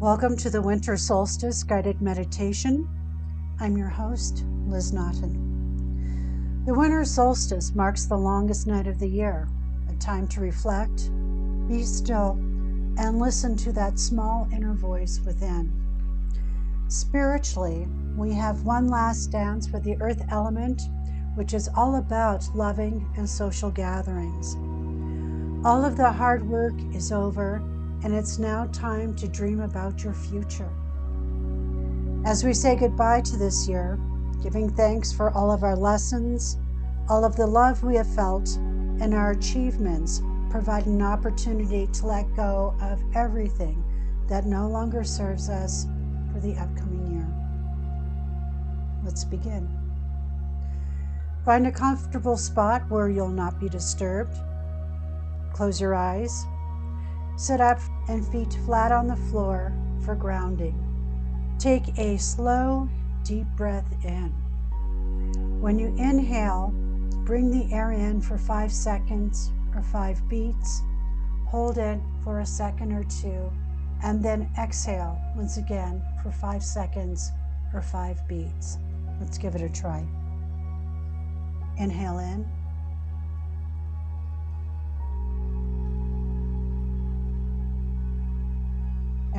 Welcome to the Winter Solstice Guided Meditation. I'm your host, Liz Naughton. The winter solstice marks the longest night of the year, a time to reflect, be still, and listen to that small inner voice within. Spiritually, we have one last dance with the earth element, which is all about loving and social gatherings. All of the hard work is over and it's now time to dream about your future. As we say goodbye to this year, giving thanks for all of our lessons, all of the love we have felt, and our achievements provide an opportunity to let go of everything that no longer serves us for the upcoming year. Let's begin. Find a comfortable spot where you'll not be disturbed. Close your eyes Sit up and feet flat on the floor for grounding. Take a slow, deep breath in. When you inhale, bring the air in for five seconds or five beats. Hold it for a second or two, and then exhale once again for five seconds or five beats. Let's give it a try. Inhale in.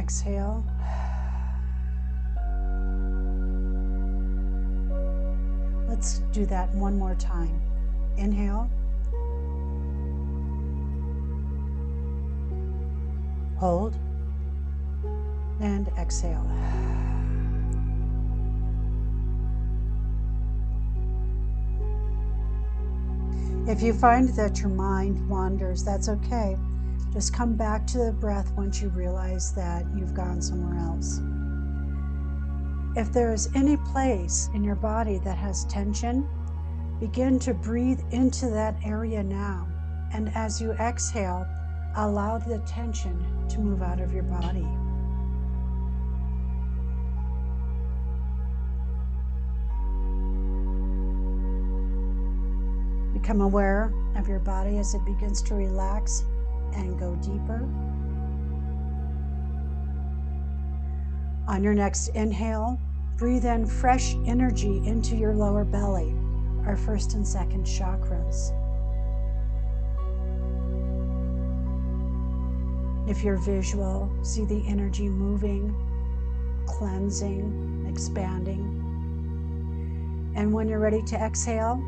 Exhale. Let's do that one more time. Inhale. Hold. And exhale. If you find that your mind wanders, that's okay. Just come back to the breath once you realize that you've gone somewhere else. If there is any place in your body that has tension, begin to breathe into that area now. And as you exhale, allow the tension to move out of your body. Become aware of your body as it begins to relax and go deeper. On your next inhale, breathe in fresh energy into your lower belly, our first and second chakras. If you're visual, see the energy moving, cleansing, expanding. And when you're ready to exhale,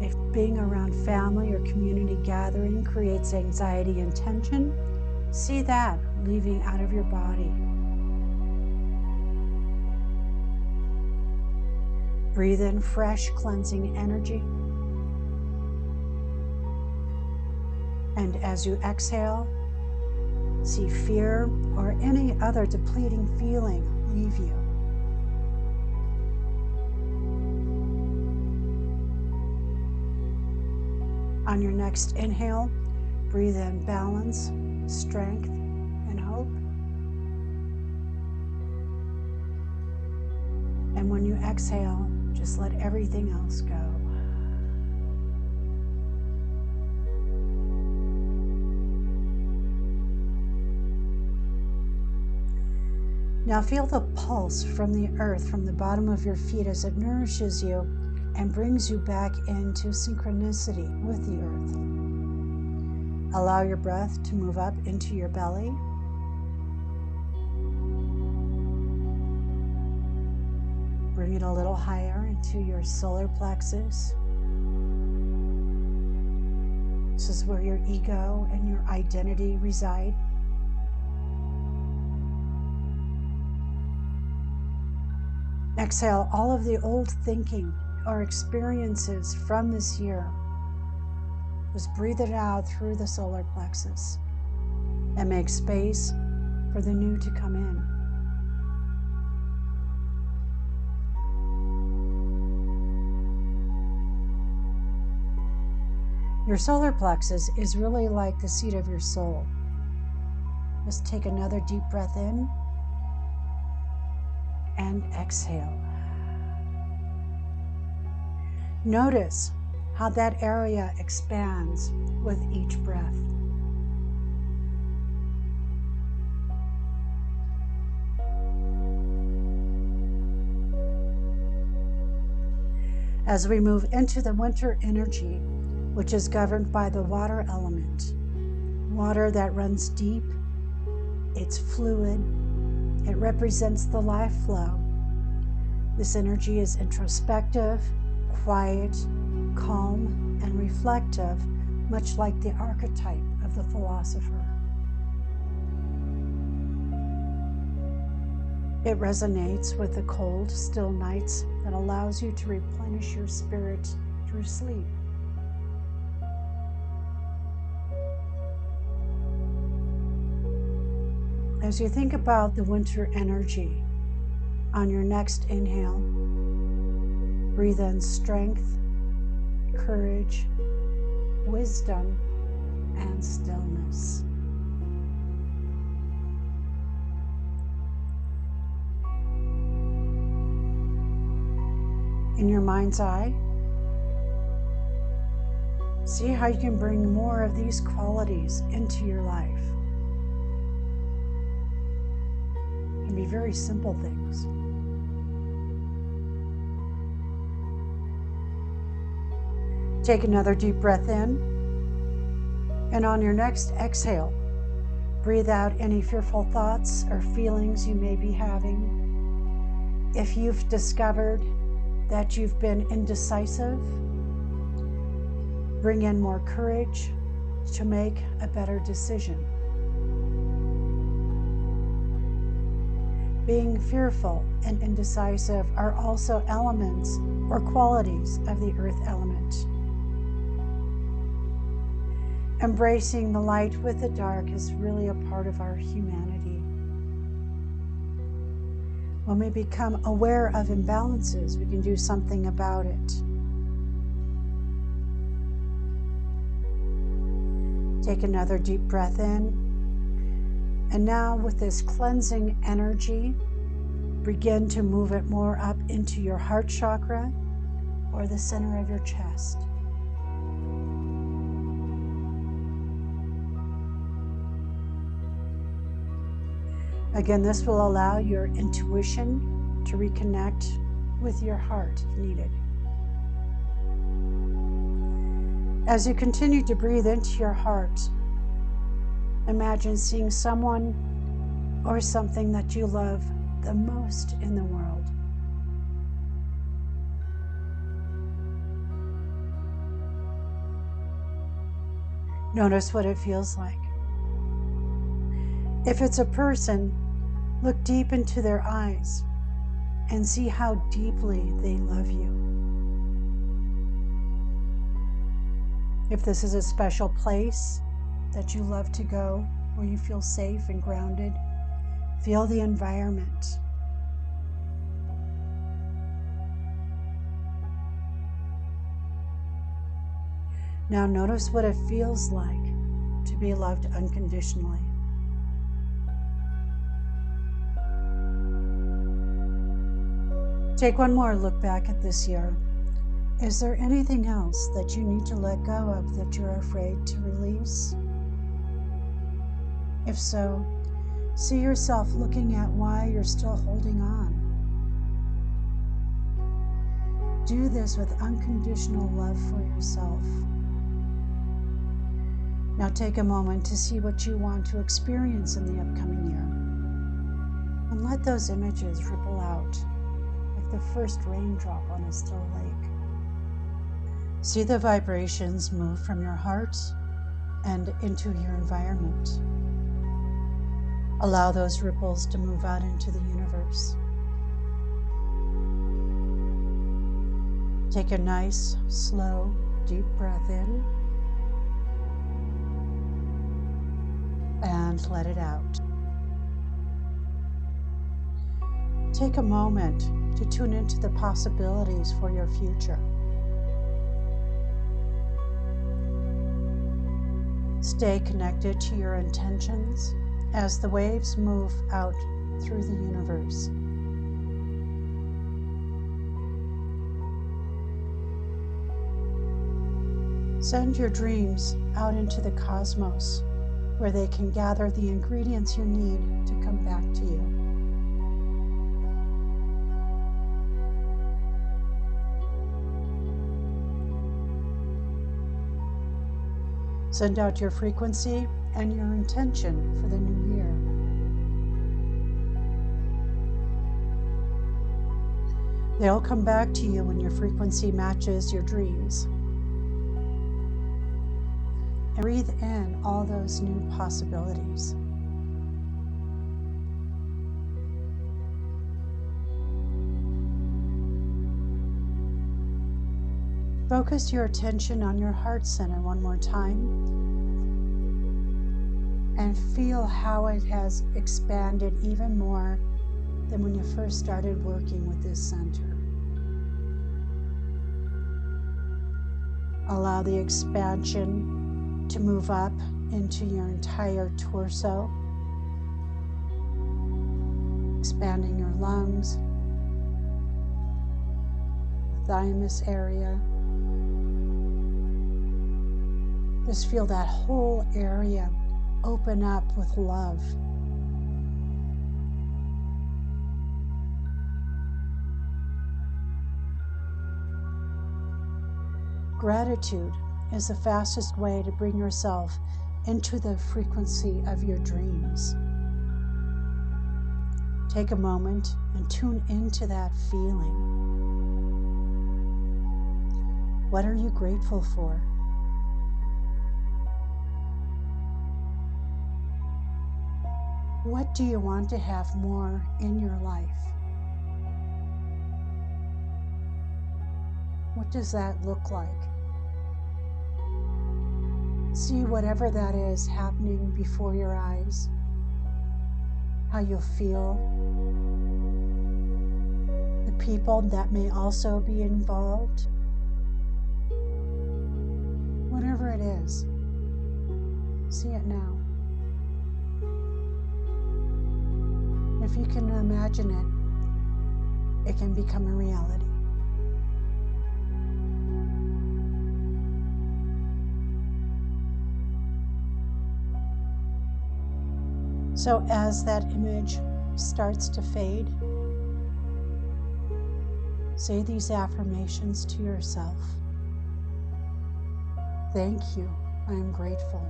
if being around family or community gathering creates anxiety and tension, see that leaving out of your body. Breathe in fresh, cleansing energy. And as you exhale, see fear or any other depleting feeling leave you. On your next inhale, breathe in balance, strength, and hope. And when you exhale, just let everything else go. Now feel the pulse from the earth from the bottom of your feet as it nourishes you and brings you back into synchronicity with the earth. Allow your breath to move up into your belly. Bring it a little higher into your solar plexus. This is where your ego and your identity reside. Exhale all of the old thinking our experiences from this year. Just breathe it out through the solar plexus and make space for the new to come in. Your solar plexus is really like the seat of your soul. Just take another deep breath in and exhale. Notice how that area expands with each breath. As we move into the winter energy, which is governed by the water element, water that runs deep, it's fluid, it represents the life flow. This energy is introspective, quiet, calm, and reflective, much like the archetype of the philosopher. It resonates with the cold, still nights that allows you to replenish your spirit through sleep. As you think about the winter energy on your next inhale, breathe in strength, courage, wisdom, and stillness. in your mind's eye. See how you can bring more of these qualities into your life. It can be very simple things. Take another deep breath in. And on your next exhale, breathe out any fearful thoughts or feelings you may be having. If you've discovered that you've been indecisive. Bring in more courage to make a better decision. Being fearful and indecisive are also elements or qualities of the earth element. Embracing the light with the dark is really a part of our humanity. When we become aware of imbalances, we can do something about it. Take another deep breath in. And now, with this cleansing energy, begin to move it more up into your heart chakra or the center of your chest. Again, this will allow your intuition to reconnect with your heart if needed. As you continue to breathe into your heart, imagine seeing someone or something that you love the most in the world. Notice what it feels like. If it's a person, Look deep into their eyes and see how deeply they love you. If this is a special place that you love to go where you feel safe and grounded, feel the environment. Now, notice what it feels like to be loved unconditionally. Take one more look back at this year. Is there anything else that you need to let go of that you're afraid to release? If so, see yourself looking at why you're still holding on. Do this with unconditional love for yourself. Now take a moment to see what you want to experience in the upcoming year. And let those images ripple out the first raindrop on a still lake. See the vibrations move from your heart and into your environment. Allow those ripples to move out into the universe. Take a nice, slow, deep breath in and let it out. Take a moment to tune into the possibilities for your future. Stay connected to your intentions as the waves move out through the universe. Send your dreams out into the cosmos where they can gather the ingredients you need to come back to you. Send out your frequency and your intention for the new year. They'll come back to you when your frequency matches your dreams. And breathe in all those new possibilities. Focus your attention on your heart center one more time and feel how it has expanded even more than when you first started working with this center. Allow the expansion to move up into your entire torso, expanding your lungs, thymus area. Just feel that whole area open up with love. Gratitude is the fastest way to bring yourself into the frequency of your dreams. Take a moment and tune into that feeling. What are you grateful for? What do you want to have more in your life? What does that look like? See whatever that is happening before your eyes, how you'll feel, the people that may also be involved, whatever it is. See it now. If you can imagine it, it can become a reality. So, as that image starts to fade, say these affirmations to yourself. Thank you. I am grateful.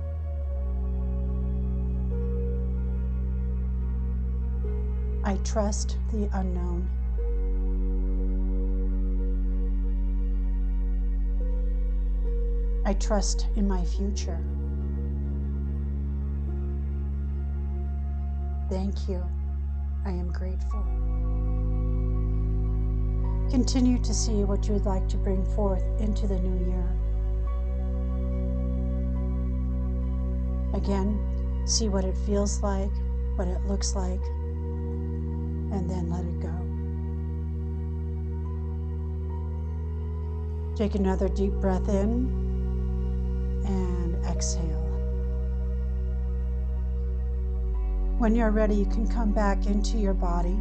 I trust the unknown. I trust in my future. Thank you. I am grateful. Continue to see what you would like to bring forth into the new year. Again, see what it feels like, what it looks like, and then let it go. Take another deep breath in and exhale. When you're ready, you can come back into your body.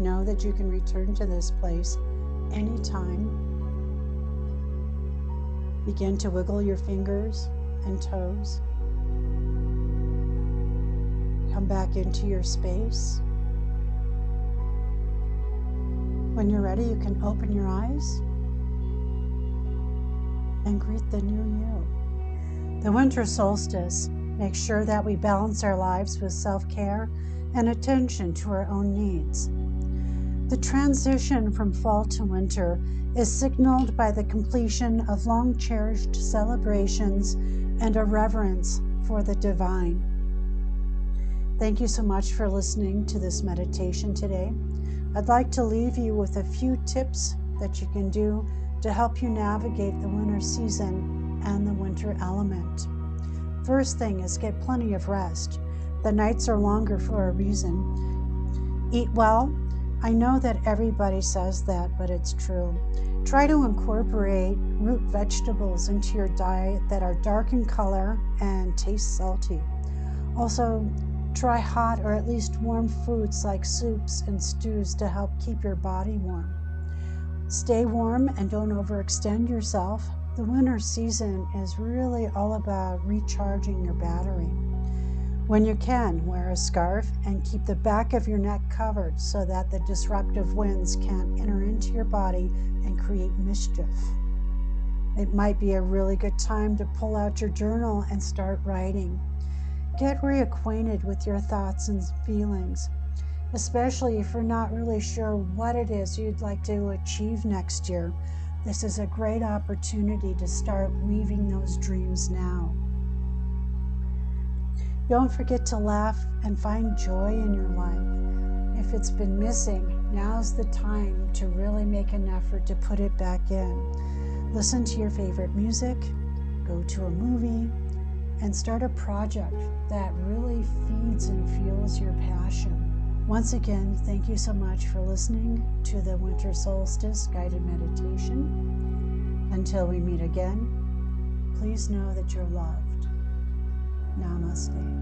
Know that you can return to this place anytime. Begin to wiggle your fingers and toes. Come back into your space. When you're ready, you can open your eyes and greet the new you. The winter solstice makes sure that we balance our lives with self care and attention to our own needs. The transition from fall to winter is signaled by the completion of long cherished celebrations and a reverence for the divine. Thank you so much for listening to this meditation today. I'd like to leave you with a few tips that you can do to help you navigate the winter season and the winter element. First thing is get plenty of rest. The nights are longer for a reason. Eat well. I know that everybody says that, but it's true. Try to incorporate root vegetables into your diet that are dark in color and taste salty. Also, Try hot or at least warm foods like soups and stews to help keep your body warm. Stay warm and don't overextend yourself. The winter season is really all about recharging your battery. When you can, wear a scarf and keep the back of your neck covered so that the disruptive winds can't enter into your body and create mischief. It might be a really good time to pull out your journal and start writing. Get reacquainted with your thoughts and feelings, especially if you're not really sure what it is you'd like to achieve next year. This is a great opportunity to start weaving those dreams now. Don't forget to laugh and find joy in your life. If it's been missing, now's the time to really make an effort to put it back in. Listen to your favorite music, go to a movie, and start a project that really feeds and fuels your passion. Once again, thank you so much for listening to the Winter Solstice Guided Meditation. Until we meet again, please know that you're loved. Namaste.